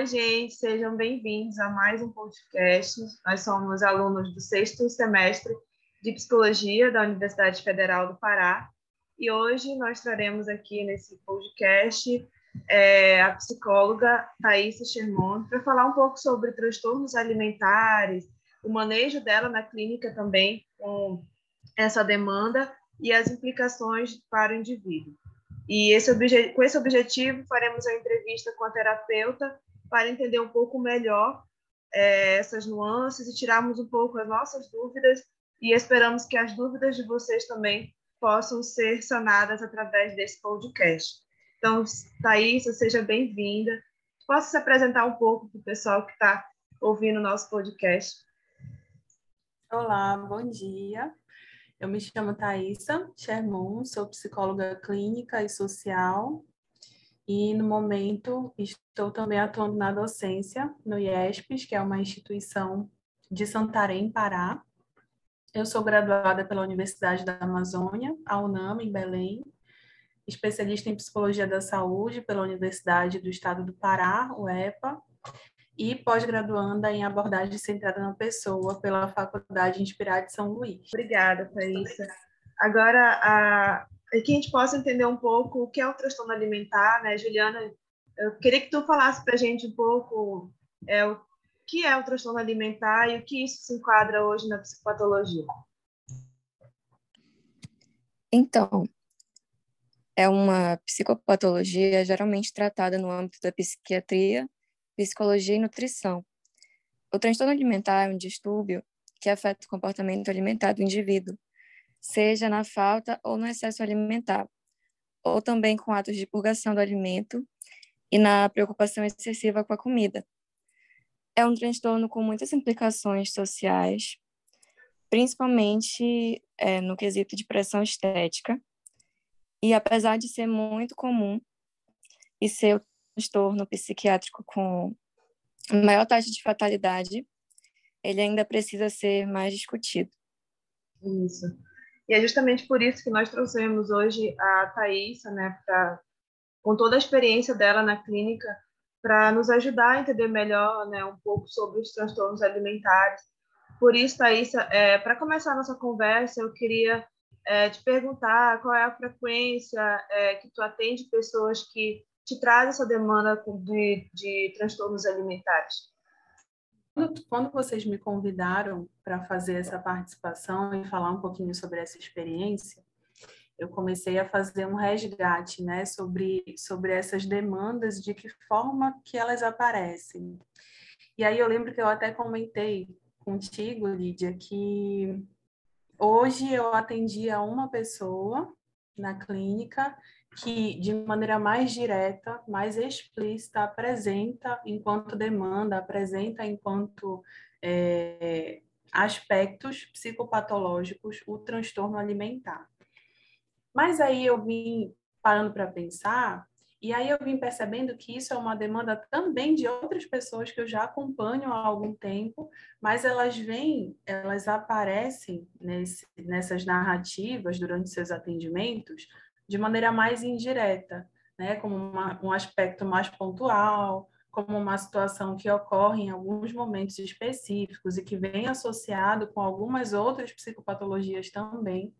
Oi, gente, sejam bem-vindos a mais um podcast. Nós somos alunos do sexto semestre de Psicologia da Universidade Federal do Pará e hoje nós traremos aqui nesse podcast é, a psicóloga Thaisa Sherman para falar um pouco sobre transtornos alimentares, o manejo dela na clínica também com essa demanda e as implicações para o indivíduo. E esse com esse objetivo, faremos a entrevista com a terapeuta para entender um pouco melhor é, essas nuances e tirarmos um pouco as nossas dúvidas e esperamos que as dúvidas de vocês também possam ser sanadas através desse podcast. Então, Thaís, seja bem-vinda. Posso se apresentar um pouco para o pessoal que está ouvindo o nosso podcast? Olá, bom dia. Eu me chamo Thaisa Sherman, sou psicóloga clínica e social e no momento estou também atuando na docência no IESPES, que é uma instituição de Santarém, Pará. Eu sou graduada pela Universidade da Amazônia, a UNAM, em Belém, especialista em psicologia da saúde pela Universidade do Estado do Pará, UEPA, e pós-graduanda em abordagem centrada na pessoa pela Faculdade Inspirada de São Luís. Obrigada, Thaisa. Agora, a, que a gente possa entender um pouco o que é o transtorno alimentar, né, Juliana? Eu queria que tu falasse para a gente um pouco é, o que é o transtorno alimentar e o que isso se enquadra hoje na psicopatologia. Então, é uma psicopatologia geralmente tratada no âmbito da psiquiatria psicologia e nutrição. O transtorno alimentar é um distúrbio que afeta o comportamento alimentar do indivíduo, seja na falta ou no excesso alimentar, ou também com atos de purgação do alimento e na preocupação excessiva com a comida. É um transtorno com muitas implicações sociais, principalmente é, no quesito de pressão estética, e apesar de ser muito comum e ser o transtorno psiquiátrico com maior taxa de fatalidade, ele ainda precisa ser mais discutido. Isso. E é justamente por isso que nós trouxemos hoje a Thaisa, né, pra, com toda a experiência dela na clínica, para nos ajudar a entender melhor né, um pouco sobre os transtornos alimentares. Por isso, Thaisa, é, para começar a nossa conversa, eu queria é, te perguntar qual é a frequência é, que tu atende pessoas que te traz essa demanda de, de transtornos alimentares? Quando, quando vocês me convidaram para fazer essa participação e falar um pouquinho sobre essa experiência, eu comecei a fazer um resgate, né, sobre sobre essas demandas, de que forma que elas aparecem. E aí eu lembro que eu até comentei contigo, Lídia, que hoje eu atendia uma pessoa na clínica que, de maneira mais direta, mais explícita, apresenta enquanto demanda, apresenta enquanto é, aspectos psicopatológicos o transtorno alimentar. Mas aí eu vim parando para pensar, e aí eu vim percebendo que isso é uma demanda também de outras pessoas que eu já acompanho há algum tempo, mas elas vêm, elas aparecem nesse, nessas narrativas durante seus atendimentos de maneira mais indireta, né, como uma, um aspecto mais pontual, como uma situação que ocorre em alguns momentos específicos e que vem associado com algumas outras psicopatologias também.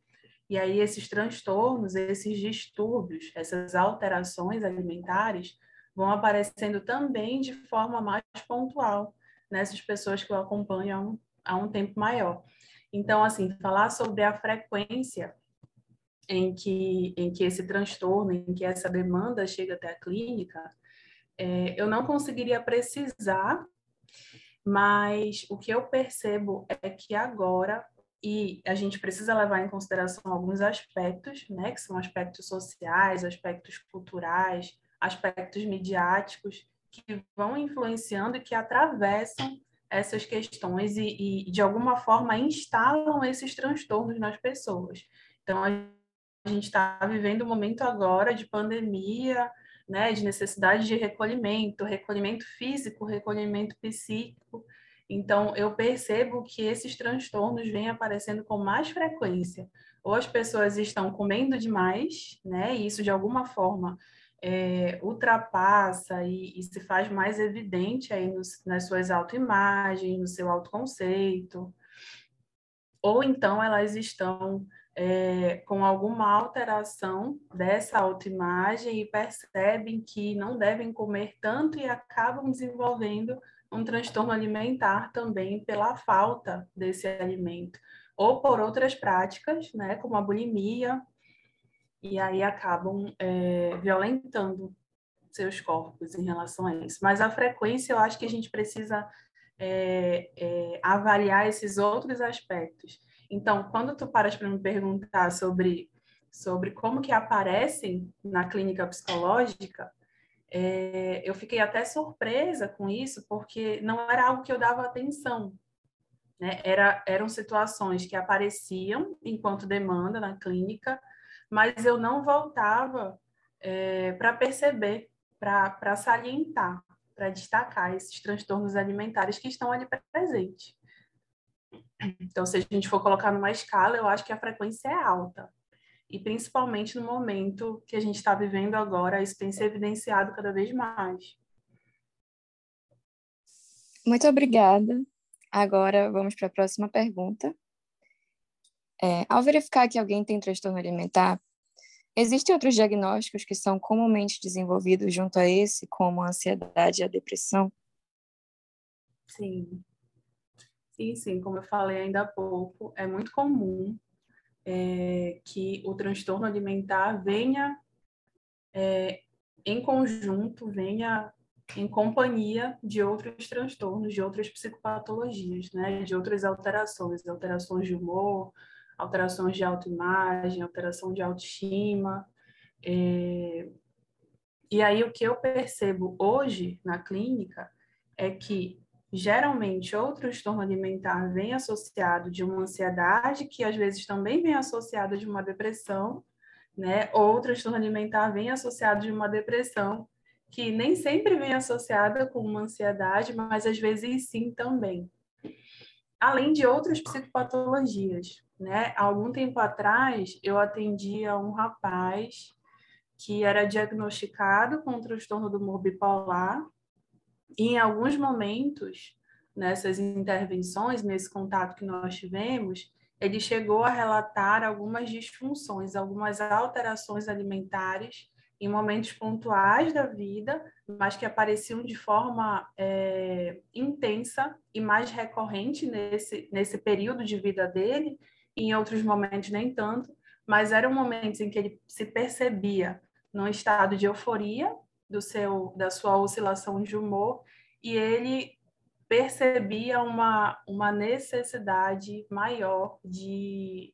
E aí esses transtornos, esses distúrbios, essas alterações alimentares vão aparecendo também de forma mais pontual nessas pessoas que eu acompanho há um, há um tempo maior. Então, assim, falar sobre a frequência em que, em que esse transtorno, em que essa demanda chega até a clínica, é, eu não conseguiria precisar, mas o que eu percebo é que agora, e a gente precisa levar em consideração alguns aspectos, né, que são aspectos sociais, aspectos culturais, aspectos midiáticos, que vão influenciando e que atravessam essas questões e, e de alguma forma, instalam esses transtornos nas pessoas. Então, a a gente está vivendo um momento agora de pandemia, né, de necessidade de recolhimento, recolhimento físico, recolhimento psíquico. Então, eu percebo que esses transtornos vêm aparecendo com mais frequência. Ou as pessoas estão comendo demais, né, e isso de alguma forma é, ultrapassa e, e, se faz mais evidente aí nos, nas suas autoimagens, no seu autoconceito, ou então elas estão é, com alguma alteração dessa autoimagem e percebem que não devem comer tanto e acabam desenvolvendo um transtorno alimentar também pela falta desse alimento, ou por outras práticas, né, como a bulimia, e aí acabam é, violentando seus corpos em relação a isso. Mas a frequência, eu acho que a gente precisa é, é, avaliar esses outros aspectos. Então, quando tu paras para me perguntar sobre, sobre como que aparecem na clínica psicológica, é, eu fiquei até surpresa com isso, porque não era algo que eu dava atenção. Né? Era, eram situações que apareciam enquanto demanda na clínica, mas eu não voltava é, para perceber, para salientar, para destacar esses transtornos alimentares que estão ali presentes. Então, se a gente for colocar numa escala, eu acho que a frequência é alta. E principalmente no momento que a gente está vivendo agora, isso tem se evidenciado cada vez mais. Muito obrigada. Agora vamos para a próxima pergunta. É, ao verificar que alguém tem transtorno alimentar, existem outros diagnósticos que são comumente desenvolvidos junto a esse, como a ansiedade e a depressão? Sim. Sim, sim, como eu falei ainda há pouco, é muito comum é, que o transtorno alimentar venha é, em conjunto, venha em companhia de outros transtornos, de outras psicopatologias, né? de outras alterações, alterações de humor, alterações de autoimagem, alteração de autoestima. É... E aí o que eu percebo hoje na clínica é que Geralmente, o transtorno alimentar vem associado de uma ansiedade, que às vezes também vem associada de uma depressão, né? Ou transtorno alimentar vem associado de uma depressão, que nem sempre vem associada com uma ansiedade, mas às vezes sim também. Além de outras psicopatologias, né? Algum tempo atrás, eu atendia um rapaz que era diagnosticado com transtorno do humor bipolar, e em alguns momentos, nessas intervenções, nesse contato que nós tivemos, ele chegou a relatar algumas disfunções, algumas alterações alimentares em momentos pontuais da vida, mas que apareciam de forma é, intensa e mais recorrente nesse, nesse período de vida dele, em outros momentos nem tanto, mas eram momentos em que ele se percebia num estado de euforia do seu da sua oscilação de humor e ele percebia uma, uma necessidade maior de,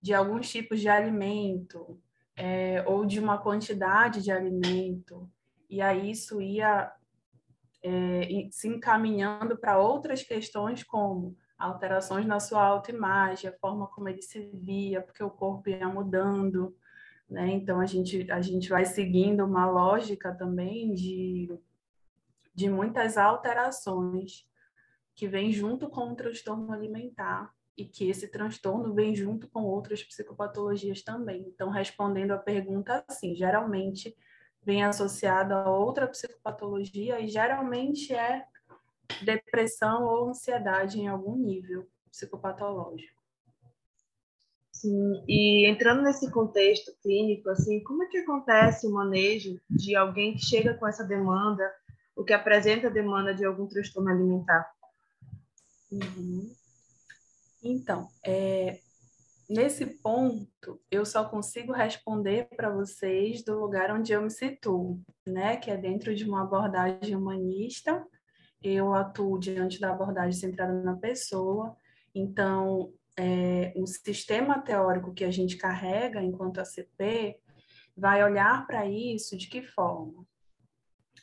de alguns tipos de alimento é, ou de uma quantidade de alimento e aí isso ia é, se encaminhando para outras questões como alterações na sua autoimagem, a forma como ele se via, porque o corpo ia mudando, né? Então a gente a gente vai seguindo uma lógica também de de muitas alterações que vem junto com o transtorno alimentar e que esse transtorno vem junto com outras psicopatologias também. Então, respondendo à pergunta assim, geralmente vem associado a outra psicopatologia e geralmente é depressão ou ansiedade em algum nível psicopatológico. Sim, e entrando nesse contexto clínico, assim, como é que acontece o manejo de alguém que chega com essa demanda, o que apresenta demanda de algum transtorno alimentar? Uhum. Então, é, nesse ponto, eu só consigo responder para vocês do lugar onde eu me situo, né? Que é dentro de uma abordagem humanista. Eu atuo diante da abordagem centrada na pessoa. Então, é, o sistema teórico que a gente carrega enquanto ACP vai olhar para isso de que forma?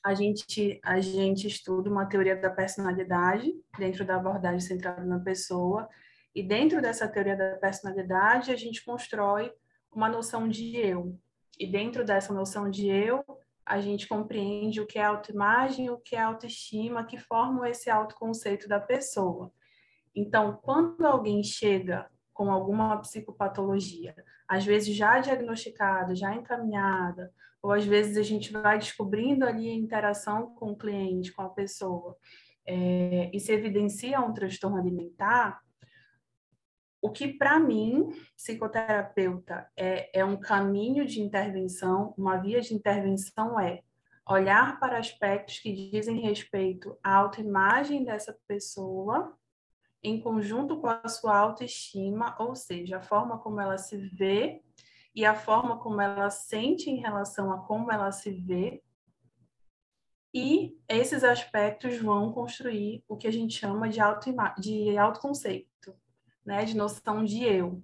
A gente, a gente estuda uma teoria da personalidade dentro da abordagem centrada na pessoa, e dentro dessa teoria da personalidade, a gente constrói uma noção de eu. E dentro dessa noção de eu, a gente compreende o que é autoimagem, o que é autoestima, que formam esse autoconceito da pessoa. Então, quando alguém chega com alguma psicopatologia, às vezes já diagnosticada, já encaminhada, ou às vezes a gente vai descobrindo ali a interação com o cliente, com a pessoa, é, e se evidencia um transtorno alimentar, o que para mim, psicoterapeuta, é, é um caminho de intervenção, uma via de intervenção é olhar para aspectos que dizem respeito à autoimagem dessa pessoa, em conjunto com a sua autoestima, ou seja, a forma como ela se vê e a forma como ela sente em relação a como ela se vê. E esses aspectos vão construir o que a gente chama de, auto de autoconceito, né? de noção de eu.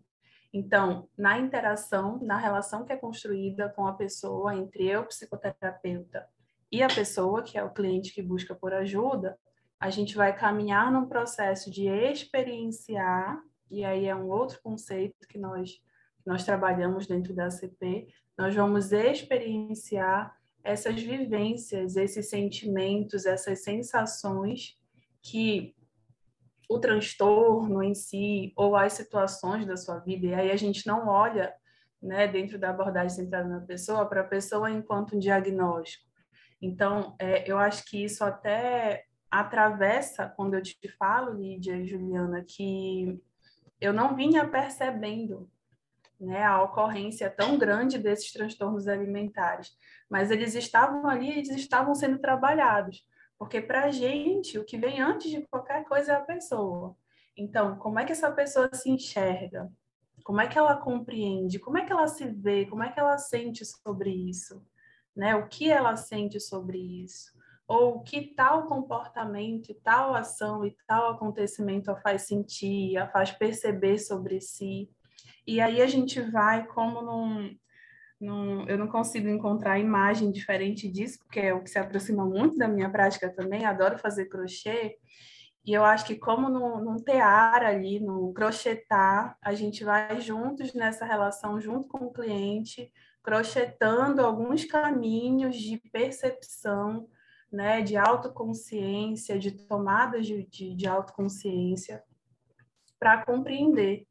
Então, na interação, na relação que é construída com a pessoa, entre eu, psicoterapeuta, e a pessoa, que é o cliente que busca por ajuda, a gente vai caminhar num processo de experienciar, e aí é um outro conceito que nós nós trabalhamos dentro da ACP, nós vamos experienciar essas vivências, esses sentimentos, essas sensações que o transtorno em si ou as situações da sua vida, e aí a gente não olha, né, dentro da abordagem centrada na pessoa, para a pessoa enquanto um diagnóstico. Então, é, eu acho que isso até atravessa, quando eu te falo, Lídia e Juliana, que eu não vinha percebendo né, a ocorrência tão grande desses transtornos alimentares, mas eles estavam ali, eles estavam sendo trabalhados, porque para a gente o que vem antes de qualquer coisa é a pessoa. Então, como é que essa pessoa se enxerga? Como é que ela compreende? Como é que ela se vê? Como é que ela sente sobre isso? Né? O que ela sente sobre isso? Ou que tal comportamento, tal ação e tal acontecimento a faz sentir, a faz perceber sobre si? E aí a gente vai como num, num, eu não consigo encontrar imagem diferente disso, porque é o que se aproxima muito da minha prática também, adoro fazer crochê, e eu acho que como num, num tear ali, no crochetar, a gente vai juntos nessa relação, junto com o cliente, crochetando alguns caminhos de percepção, né, de autoconsciência, de tomadas de, de, de autoconsciência, para compreender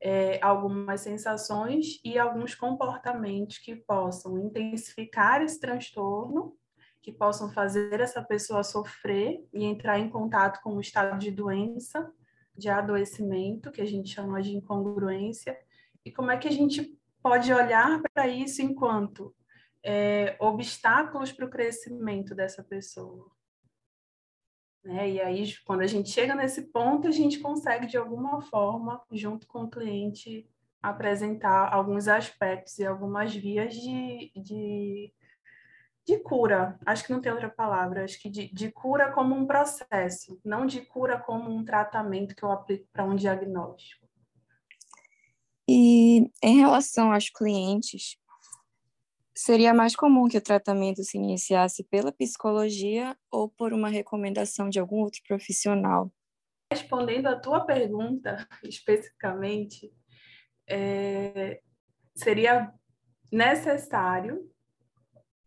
é, algumas sensações e alguns comportamentos que possam intensificar esse transtorno, que possam fazer essa pessoa sofrer e entrar em contato com o estado de doença, de adoecimento, que a gente chama de incongruência, e como é que a gente pode olhar para isso enquanto é, obstáculos para o crescimento dessa pessoa. Né? E aí, quando a gente chega nesse ponto, a gente consegue, de alguma forma, junto com o cliente, apresentar alguns aspectos e algumas vias de, de, de cura. Acho que não tem outra palavra, acho que de, de cura como um processo, não de cura como um tratamento que eu aplico para um diagnóstico. E em relação aos clientes, Seria mais comum que o tratamento se iniciasse pela psicologia ou por uma recomendação de algum outro profissional? Respondendo à tua pergunta especificamente, é, seria necessário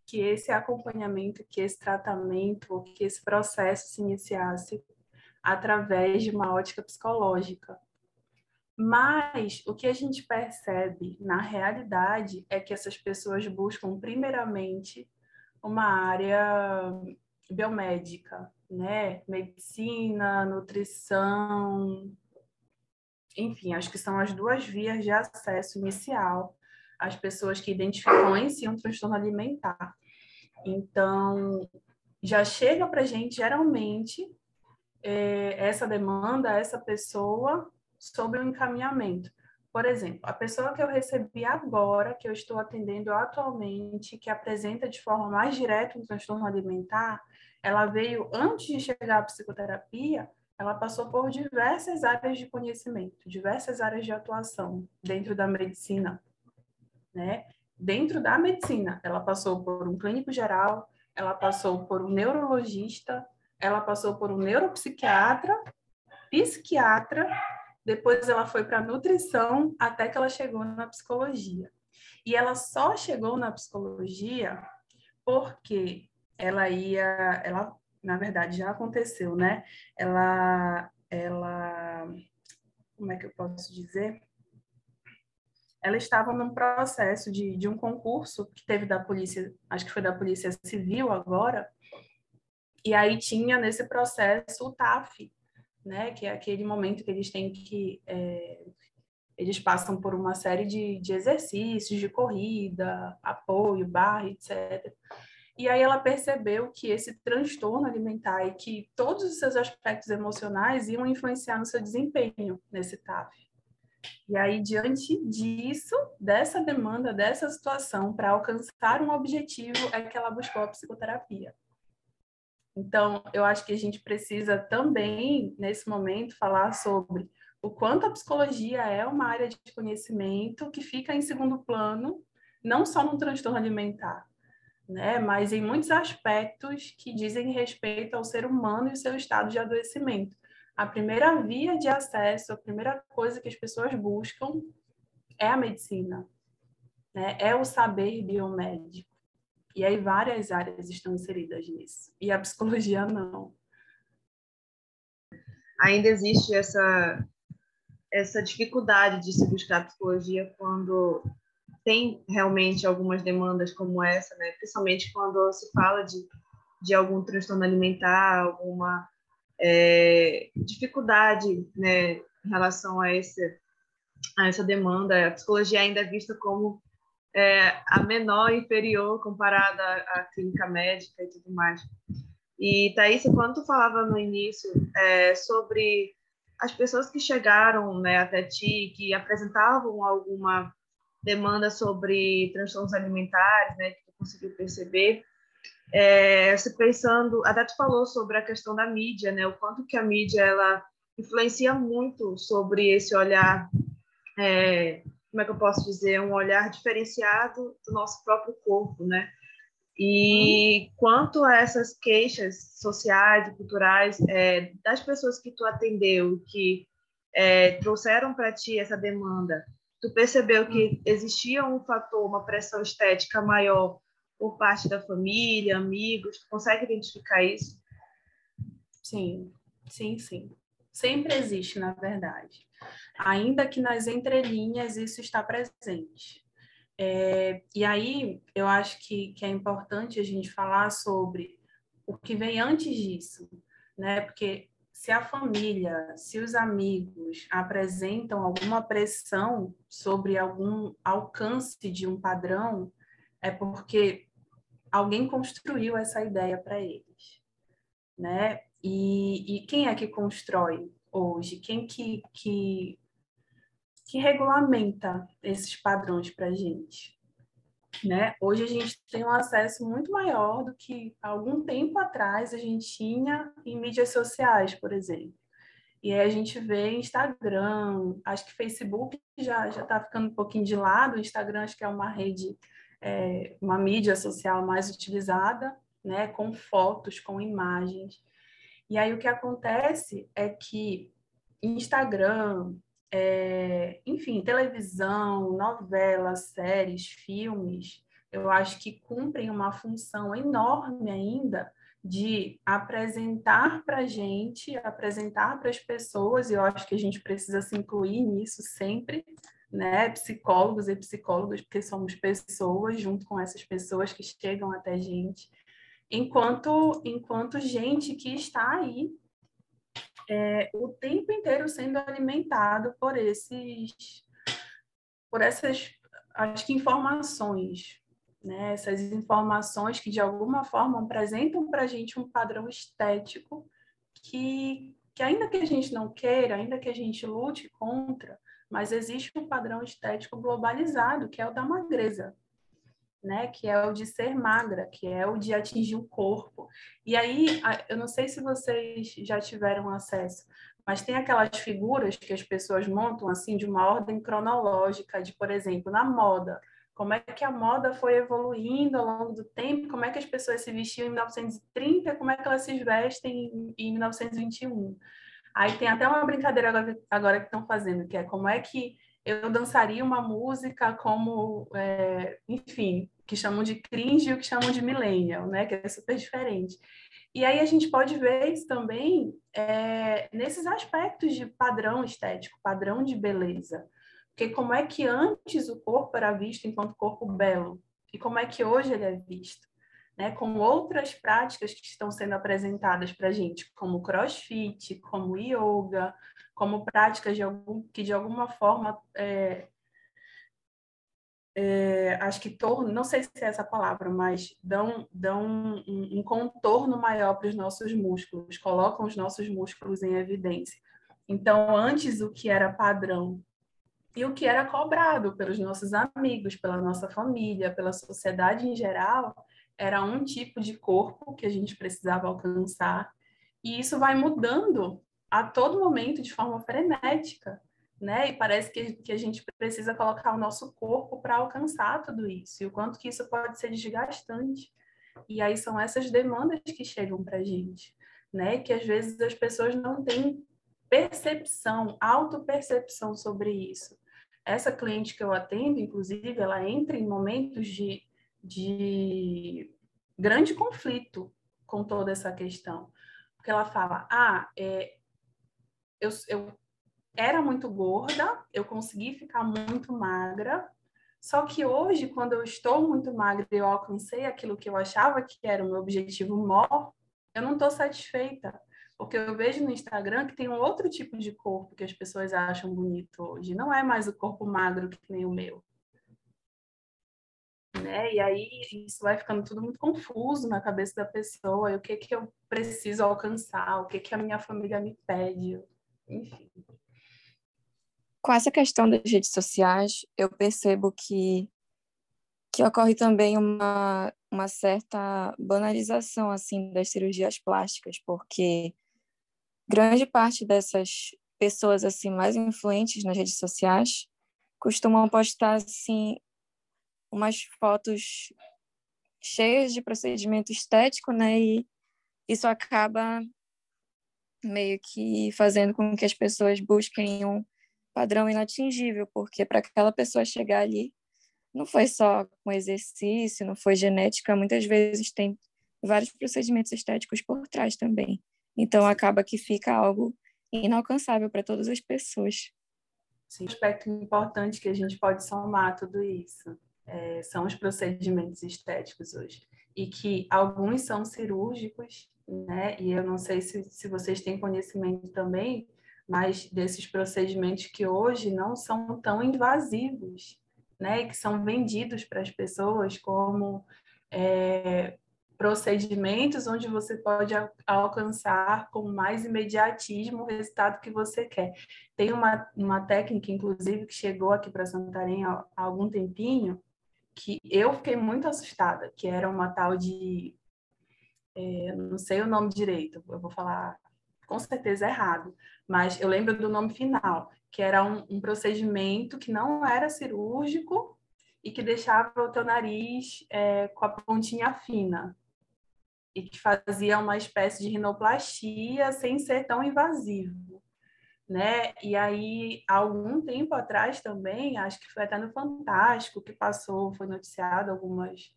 que esse acompanhamento, que esse tratamento, que esse processo se iniciasse através de uma ótica psicológica, mas o que a gente percebe na realidade é que essas pessoas buscam, primeiramente, uma área biomédica, né? Medicina, nutrição, enfim, acho que são as duas vias de acesso inicial às pessoas que identificam em si um transtorno alimentar. Então, já chega para a gente, geralmente, é, essa demanda, essa pessoa sobre o encaminhamento. Por exemplo, a pessoa que eu recebi agora, que eu estou atendendo atualmente, que apresenta de forma mais direta um transtorno alimentar, ela veio antes de chegar à psicoterapia, ela passou por diversas áreas de conhecimento, diversas áreas de atuação dentro da medicina, né? Dentro da medicina, ela passou por um clínico geral, ela passou por um neurologista, ela passou por um neuropsiquiatra, psiquiatra depois ela foi para nutrição até que ela chegou na psicologia. E ela só chegou na psicologia porque ela ia, ela na verdade já aconteceu, né? Ela ela como é que eu posso dizer? ela estava num processo de, de um concurso que teve da polícia, acho que foi da polícia civil agora, e aí tinha nesse processo o TAF, né, que é aquele momento que eles têm que é, eles passam por uma série de, de exercícios de corrida, apoio, barra, etc. E aí ela percebeu que esse transtorno alimentar e que todos os seus aspectos emocionais iam influenciar no seu desempenho nesse TAF. E aí, diante disso, dessa demanda, dessa situação, para alcançar um objetivo, é que ela buscou a psicoterapia. Então, eu acho que a gente precisa também, nesse momento, falar sobre o quanto a psicologia é uma área de conhecimento que fica em segundo plano, não só no transtorno alimentar, né, mas em muitos aspectos que dizem respeito ao ser humano e seu estado de adoecimento. A primeira via de acesso, a primeira coisa que as pessoas buscam é a medicina, né, é o saber biomédico. E aí várias áreas estão inseridas nisso, e a psicologia não. Ainda existe essa essa dificuldade de se buscar psicologia quando tem realmente algumas demandas como essa, né? Principalmente quando se fala de, de algum transtorno alimentar, alguma é, dificuldade, né, em relação a esse a essa demanda. A psicologia ainda é vista como é, a menor, inferior comparada à, clínica médica e tudo mais. E Thaís, quando tu falava no início é, sobre as pessoas que chegaram né, até ti, que apresentavam alguma demanda sobre transtornos alimentares, né, que tu conseguiu perceber. É, pensando, até tu falou sobre a questão da mídia, né, o quanto que a mídia ela influencia muito sobre esse olhar, é, como é que eu posso dizer, um olhar diferenciado do nosso próprio corpo, né? E quanto a essas queixas sociais e culturais é, das pessoas que tu atendeu, que é, trouxeram para ti essa demanda, tu percebeu que existia um fator, uma pressão estética maior por parte da família, amigos? Tu consegue identificar isso? Sim, sim, sim. Sempre existe, na verdade. Ainda que nas entrelinhas isso está presente. É, e aí eu acho que, que é importante a gente falar sobre o que vem antes disso, né? Porque se a família, se os amigos apresentam alguma pressão sobre algum alcance de um padrão, é porque alguém construiu essa ideia para eles, né? E, e, quem é que constrói hoje? Quem que, que, que regulamenta esses padrões para a gente? Né? Hoje a gente tem um acesso muito maior do que algum tempo atrás a gente tinha em mídias sociais, por exemplo. E aí a gente vê Instagram, acho que Facebook já já está ficando um pouquinho de lado. O Instagram acho que é uma rede, é, uma mídia social mais utilizada, né? Com fotos, com imagens. E aí o que acontece é que Instagram, é, enfim, televisão, novelas, séries, filmes, eu acho que cumprem uma função enorme ainda de apresentar para a gente, apresentar para as pessoas, e eu acho que a gente precisa se incluir nisso sempre, né? Psicólogos e psicólogas, porque somos pessoas junto com essas pessoas que chegam até gente, enquanto, enquanto gente que está aí é, o tempo inteiro sendo alimentado por esses, por essas, acho que informações, né? Essas informações que de alguma forma apresentam para a gente um padrão estético que, que ainda que a gente não queira, ainda que a gente lute contra, mas existe um padrão estético globalizado que é o da magreza, né, que é o de ser magra, que é o de atingir o corpo. E aí, eu não sei se vocês já tiveram acesso, mas tem aquelas figuras que as pessoas montam assim de uma ordem cronológica, de, por exemplo, na moda. Como é que a moda foi evoluindo ao longo do tempo? Como é que as pessoas se vestiam em 1930? Como é que elas se vestem em 1921? Aí tem até uma brincadeira agora, que estão fazendo, que é como é que eu dançaria uma música como, é, enfim, que chamam de cringe e o que chamam de millennial, né? Que é super diferente. E aí a gente pode ver isso também é, nesses aspectos de padrão estético, padrão de beleza. Porque como é que antes o corpo era visto enquanto corpo belo e como é que hoje ele é visto? Né, com outras práticas que estão sendo apresentadas para a gente, como crossfit, como yoga, como práticas de algum, que de alguma forma é, é, acho que torno, não sei se é essa palavra, mas dão, dão um, um contorno maior para os nossos músculos, colocam os nossos músculos em evidência. Então, antes o que era padrão e o que era cobrado pelos nossos amigos, pela nossa família, pela sociedade em geral, era um tipo de corpo que a gente precisava alcançar. E isso vai mudando a todo momento de forma frenética né? E parece que, que a gente precisa colocar o nosso corpo para alcançar tudo isso, e o quanto que isso pode ser desgastante. E aí são essas demandas que chegam para a gente, né? Que às vezes as pessoas não têm percepção, autopercepção sobre isso. Essa cliente que eu atendo, inclusive, ela entra em momentos de, de grande conflito com toda essa questão. Porque ela fala, ah, é, eu, eu era muito gorda, eu consegui ficar muito magra. Só que hoje, quando eu estou muito magra e eu alcancei aquilo que eu achava que era o meu objetivo maior, eu não estou satisfeita. Porque eu vejo no Instagram que tem um outro tipo de corpo que as pessoas acham bonito hoje. Não é mais o corpo magro que nem o meu. Né? E aí isso vai ficando tudo muito confuso na cabeça da pessoa. E o que que eu preciso alcançar? O que que a minha família me pede? Enfim. Com essa questão das redes sociais, eu percebo que, que ocorre também uma, uma certa banalização assim das cirurgias plásticas, porque grande parte dessas pessoas assim mais influentes nas redes sociais costumam postar assim umas fotos cheias de procedimento estético, né? E isso acaba meio que fazendo com que as pessoas busquem um padrão inatingível, porque para aquela pessoa chegar ali, não foi só com exercício, não foi genética, muitas vezes tem vários procedimentos estéticos por trás também. Então acaba que fica algo inalcançável para todas as pessoas. Sim, um aspecto importante que a gente pode somar tudo isso é, são os procedimentos estéticos hoje. E que alguns são cirúrgicos, né? E eu não sei se, se vocês têm conhecimento também, mas desses procedimentos que hoje não são tão invasivos, né, e que são vendidos para as pessoas como é, procedimentos onde você pode alcançar com mais imediatismo o resultado que você quer. Tem uma, uma técnica, inclusive, que chegou aqui para Santarém há, há algum tempinho, que eu fiquei muito assustada, que era uma tal de é, não sei o nome direito, eu vou falar com certeza errado, mas eu lembro do nome final, que era um, um procedimento que não era cirúrgico e que deixava o teu nariz é, com a pontinha fina e que fazia uma espécie de rinoplastia sem ser tão invasivo, né? E aí, há algum tempo atrás também, acho que foi até no Fantástico que passou, foi noticiado algumas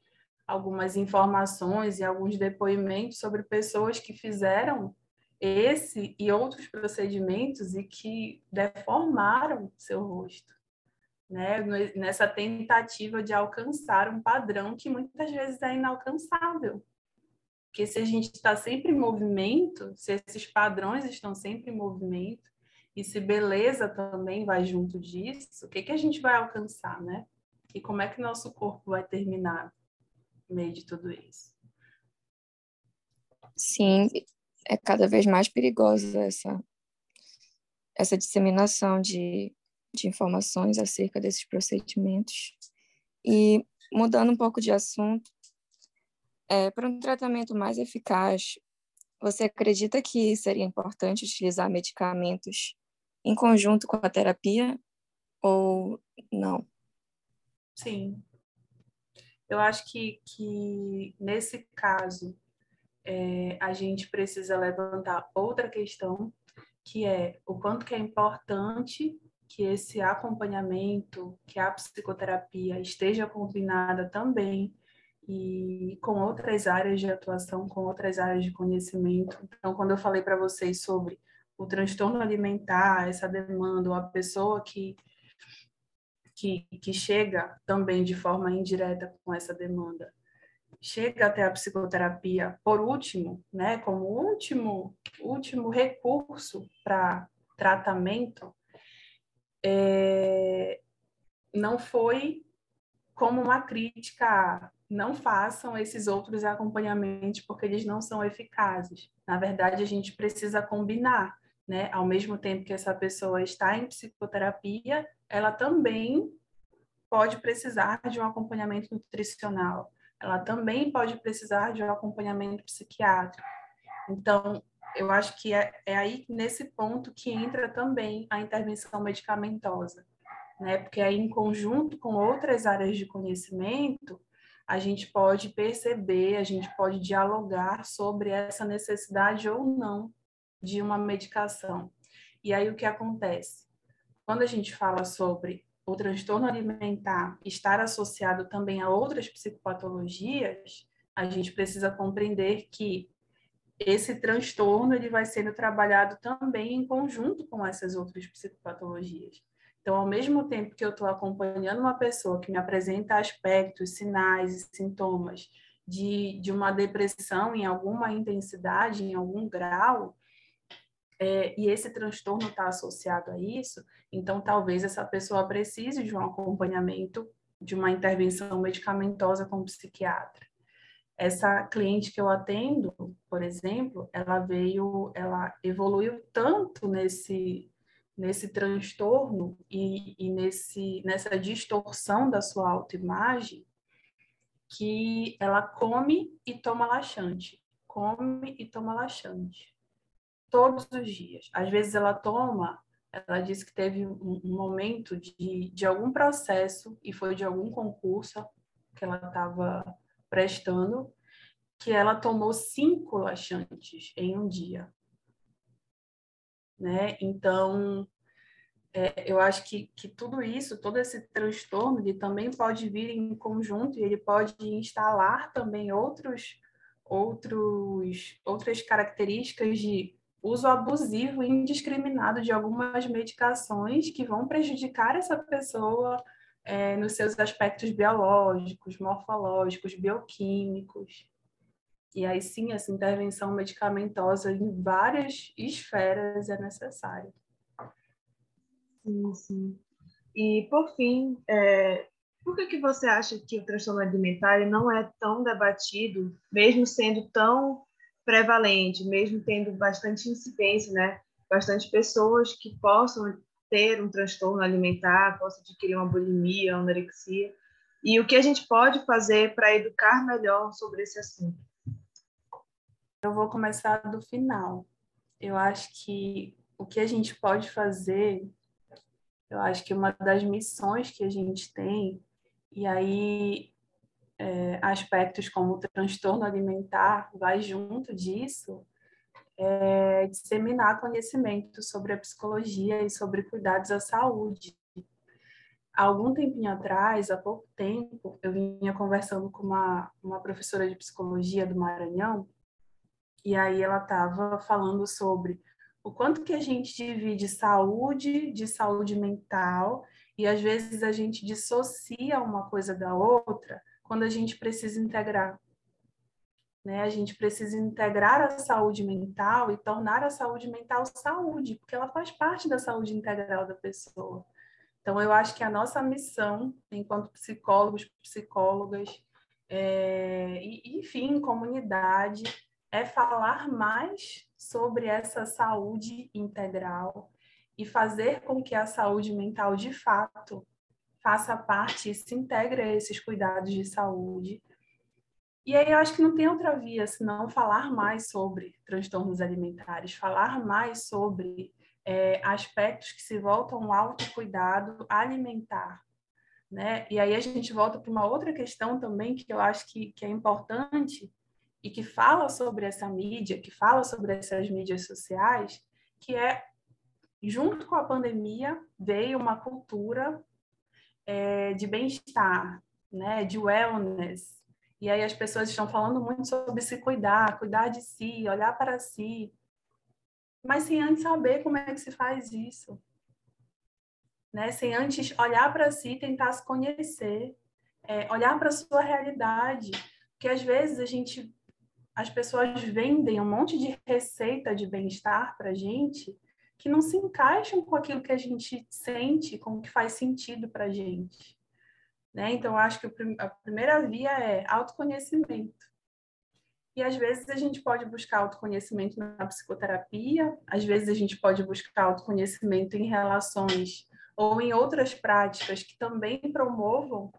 algumas informações e alguns depoimentos sobre pessoas que fizeram esse e outros procedimentos e que deformaram seu rosto, né? Nessa tentativa de alcançar um padrão que muitas vezes é inalcançável. Porque se a gente está sempre em movimento, se esses padrões estão sempre em movimento, e se beleza também vai junto disso, o que, que a gente vai alcançar, né? E como é que nosso corpo vai terminar no meio de tudo isso? Sim, é cada vez mais perigosa essa, essa disseminação de, de informações acerca desses procedimentos. E, mudando um pouco de assunto, é, para um tratamento mais eficaz, você acredita que seria importante utilizar medicamentos em conjunto com a terapia ou não? Sim. Eu acho que, que nesse caso, é, a gente precisa levantar outra questão, que é o quanto que é importante que esse acompanhamento, que a psicoterapia esteja combinada também e com outras áreas de atuação, com outras áreas de conhecimento. Então, quando eu falei para vocês sobre o transtorno alimentar, essa demanda, a pessoa que que, que chega também de forma indireta com essa demanda, chega até a psicoterapia por último, né, como último, último recurso para tratamento, é, não foi como uma crítica não façam esses outros acompanhamentos porque eles não são eficazes. Na verdade, a gente precisa combinar, né? Ao mesmo tempo que essa pessoa está em psicoterapia, ela também pode precisar de um acompanhamento nutricional. Ela também pode precisar de um acompanhamento psiquiátrico. Então, eu acho que é, é aí nesse ponto que entra também a intervenção medicamentosa, né? Porque aí em conjunto com outras áreas de conhecimento, a gente pode perceber, a gente pode dialogar sobre essa necessidade ou não de uma medicação. E aí o que acontece? Quando a gente fala sobre o transtorno alimentar estar associado também a outras psicopatologias, a gente precisa compreender que esse transtorno ele vai sendo trabalhado também em conjunto com essas outras psicopatologias. Então, ao mesmo tempo que eu estou acompanhando uma pessoa que me apresenta aspectos, sinais e sintomas de, de uma depressão em alguma intensidade, em algum grau, é, e esse transtorno está associado a isso, então talvez essa pessoa precise de um acompanhamento, de uma intervenção medicamentosa com psiquiatra. Essa cliente que eu atendo, por exemplo, ela veio, ela evoluiu tanto nesse nesse transtorno e, e nesse, nessa distorção da sua autoimagem que ela come e toma laxante, come e toma laxante todos os dias. Às vezes ela toma, ela disse que teve um, momento de, de algum processo e foi de algum concurso que ela estava prestando, que ela tomou cinco laxantes em um dia né? Então, é, eu acho que, que tudo isso, todo esse transtorno, ele também pode vir em conjunto e ele pode instalar também outros, outros, outras características de uso abusivo e indiscriminado de algumas medicações que vão prejudicar essa pessoa é, nos seus aspectos biológicos, morfológicos, bioquímicos. E aí sim, essa intervenção medicamentosa em várias esferas é necessária. Sim, sim. E, por fim, é, por que, que você acha que o transtorno alimentar não é tão debatido, mesmo sendo tão prevalente, mesmo tendo bastante incidência, né? Bastante pessoas que possam ter um transtorno alimentar, possam adquirir uma bulimia, uma anorexia. E o que a gente pode fazer para educar melhor sobre esse assunto? Eu vou começar do final. Eu acho que o que a gente pode fazer, eu acho que uma das missões que a gente tem, e aí aspectos como o transtorno alimentar vai junto disso, é disseminar conhecimento sobre a psicologia e sobre cuidados à saúde. Há algum tempinho atrás, há pouco tempo, eu vinha conversando com uma, uma professora de psicologia do Maranhão, e aí ela estava falando sobre o quanto que a gente divide saúde de saúde mental e às vezes a gente dissocia uma coisa da outra quando a gente precisa integrar. Né? A gente precisa integrar a saúde mental e tornar a saúde mental saúde, porque ela faz parte da saúde integral da pessoa. Então, eu acho que a nossa missão, enquanto psicólogos, psicólogas, é, e, enfim, comunidade, é falar mais sobre essa saúde integral e fazer com que a saúde mental, de fato, faça parte se integre a esses cuidados de saúde. E aí eu acho que não tem outra via senão falar mais sobre transtornos alimentares, falar mais sobre é, aspectos que se voltam ao autocuidado alimentar. Né? E aí a gente volta para uma outra questão também que eu acho que, que é importante, e que fala sobre essa mídia, que fala sobre essas mídias sociais, que é, junto com a pandemia, veio uma cultura é, de bem-estar, né, de wellness. E aí as pessoas estão falando muito sobre se cuidar, cuidar de si, olhar para si, mas sem antes saber como é que se faz isso. né? Sem antes olhar para si, tentar se conhecer, é, olhar para a sua realidade, porque às vezes a gente, as pessoas vendem um monte de receita de bem-estar para a gente que não se encaixam com aquilo que a gente sente, com o que faz sentido para a gente. Né? Então, acho que a primeira via é autoconhecimento. E às vezes a gente pode buscar autoconhecimento na psicoterapia, às vezes a gente pode buscar autoconhecimento em relações ou em outras práticas que também promovam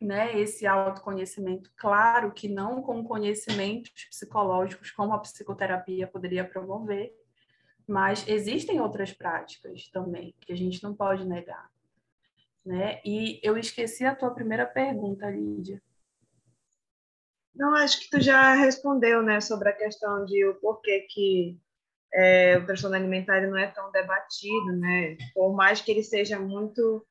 né, esse autoconhecimento, claro que não com conhecimentos psicológicos como a psicoterapia poderia promover, mas existem outras práticas também que a gente não pode negar. Né? E eu esqueci a tua primeira pergunta, Lídia. Não, acho que tu já respondeu, né, sobre a questão de o porquê que é, o transtorno alimentar não é tão debatido, né? Por mais que ele seja muito,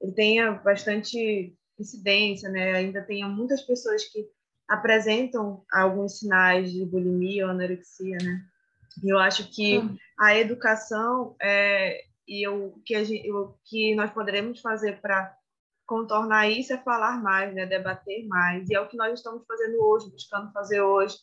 ele tenha bastante incidência, né? Ainda tenha muitas pessoas que apresentam alguns sinais de bulimia ou anorexia, né? Eu acho que hum. a educação é, e o que, a gente, o que nós poderemos fazer para contornar isso é falar mais, né? Debater mais. E é o que nós estamos fazendo hoje, buscando fazer hoje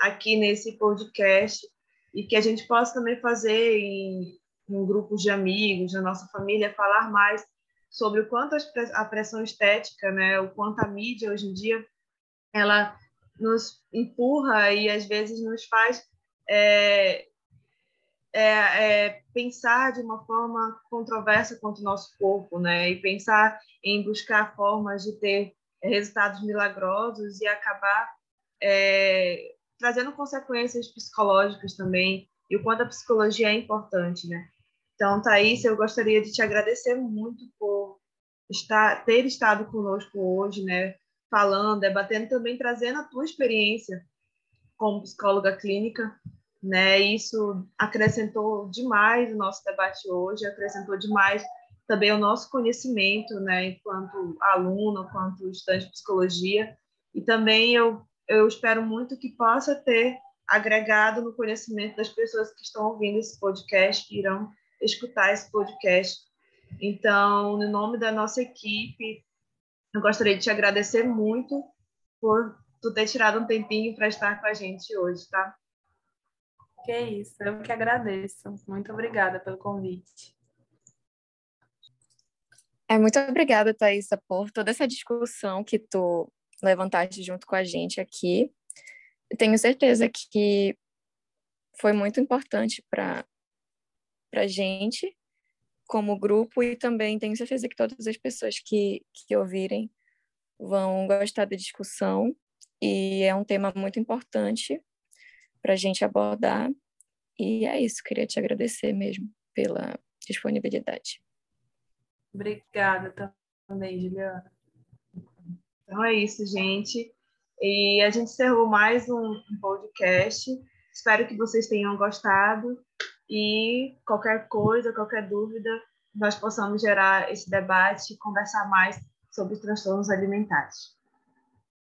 aqui nesse podcast e que a gente possa também fazer em, em grupos de amigos, na nossa família, falar mais sobre o quanto a pressão estética, né, o quanto a mídia hoje em dia ela nos empurra e às vezes nos faz é, é, é, pensar de uma forma controversa quanto o nosso corpo, né, e pensar em buscar formas de ter resultados milagrosos e acabar é, trazendo consequências psicológicas também e o quanto a psicologia é importante, né? Então, Thaís, eu gostaria de te agradecer muito por estar, ter estado conosco hoje, né? Falando, debatendo, também trazendo a tua experiência como psicóloga clínica, né? Isso acrescentou demais o nosso debate hoje, acrescentou demais também o nosso conhecimento, né? Enquanto aluno, enquanto estudante de psicologia. E também eu, eu espero muito que possa ter agregado no conhecimento das pessoas que estão ouvindo esse podcast, que irão escutar esse podcast. Então, no nome da nossa equipe, eu gostaria de te agradecer muito por tu ter tirado um tempinho para estar com a gente hoje, tá? Que isso, eu que agradeço. Muito obrigada pelo convite. É, muito obrigada, Thaisa, por toda essa discussão que tu levantaste junto com a gente aqui. Tenho certeza que foi muito importante para a gente como grupo e também tenho certeza que todas as pessoas que, que ouvirem vão gostar da discussão e é um tema muito importante para a gente abordar e é isso, queria te agradecer mesmo pela disponibilidade. Obrigada também, Juliana. Então é isso, gente. E a gente encerrou mais um podcast. Espero que vocês tenham gostado e qualquer coisa, qualquer dúvida, nós possamos gerar esse debate e conversar mais sobre transtornos alimentares.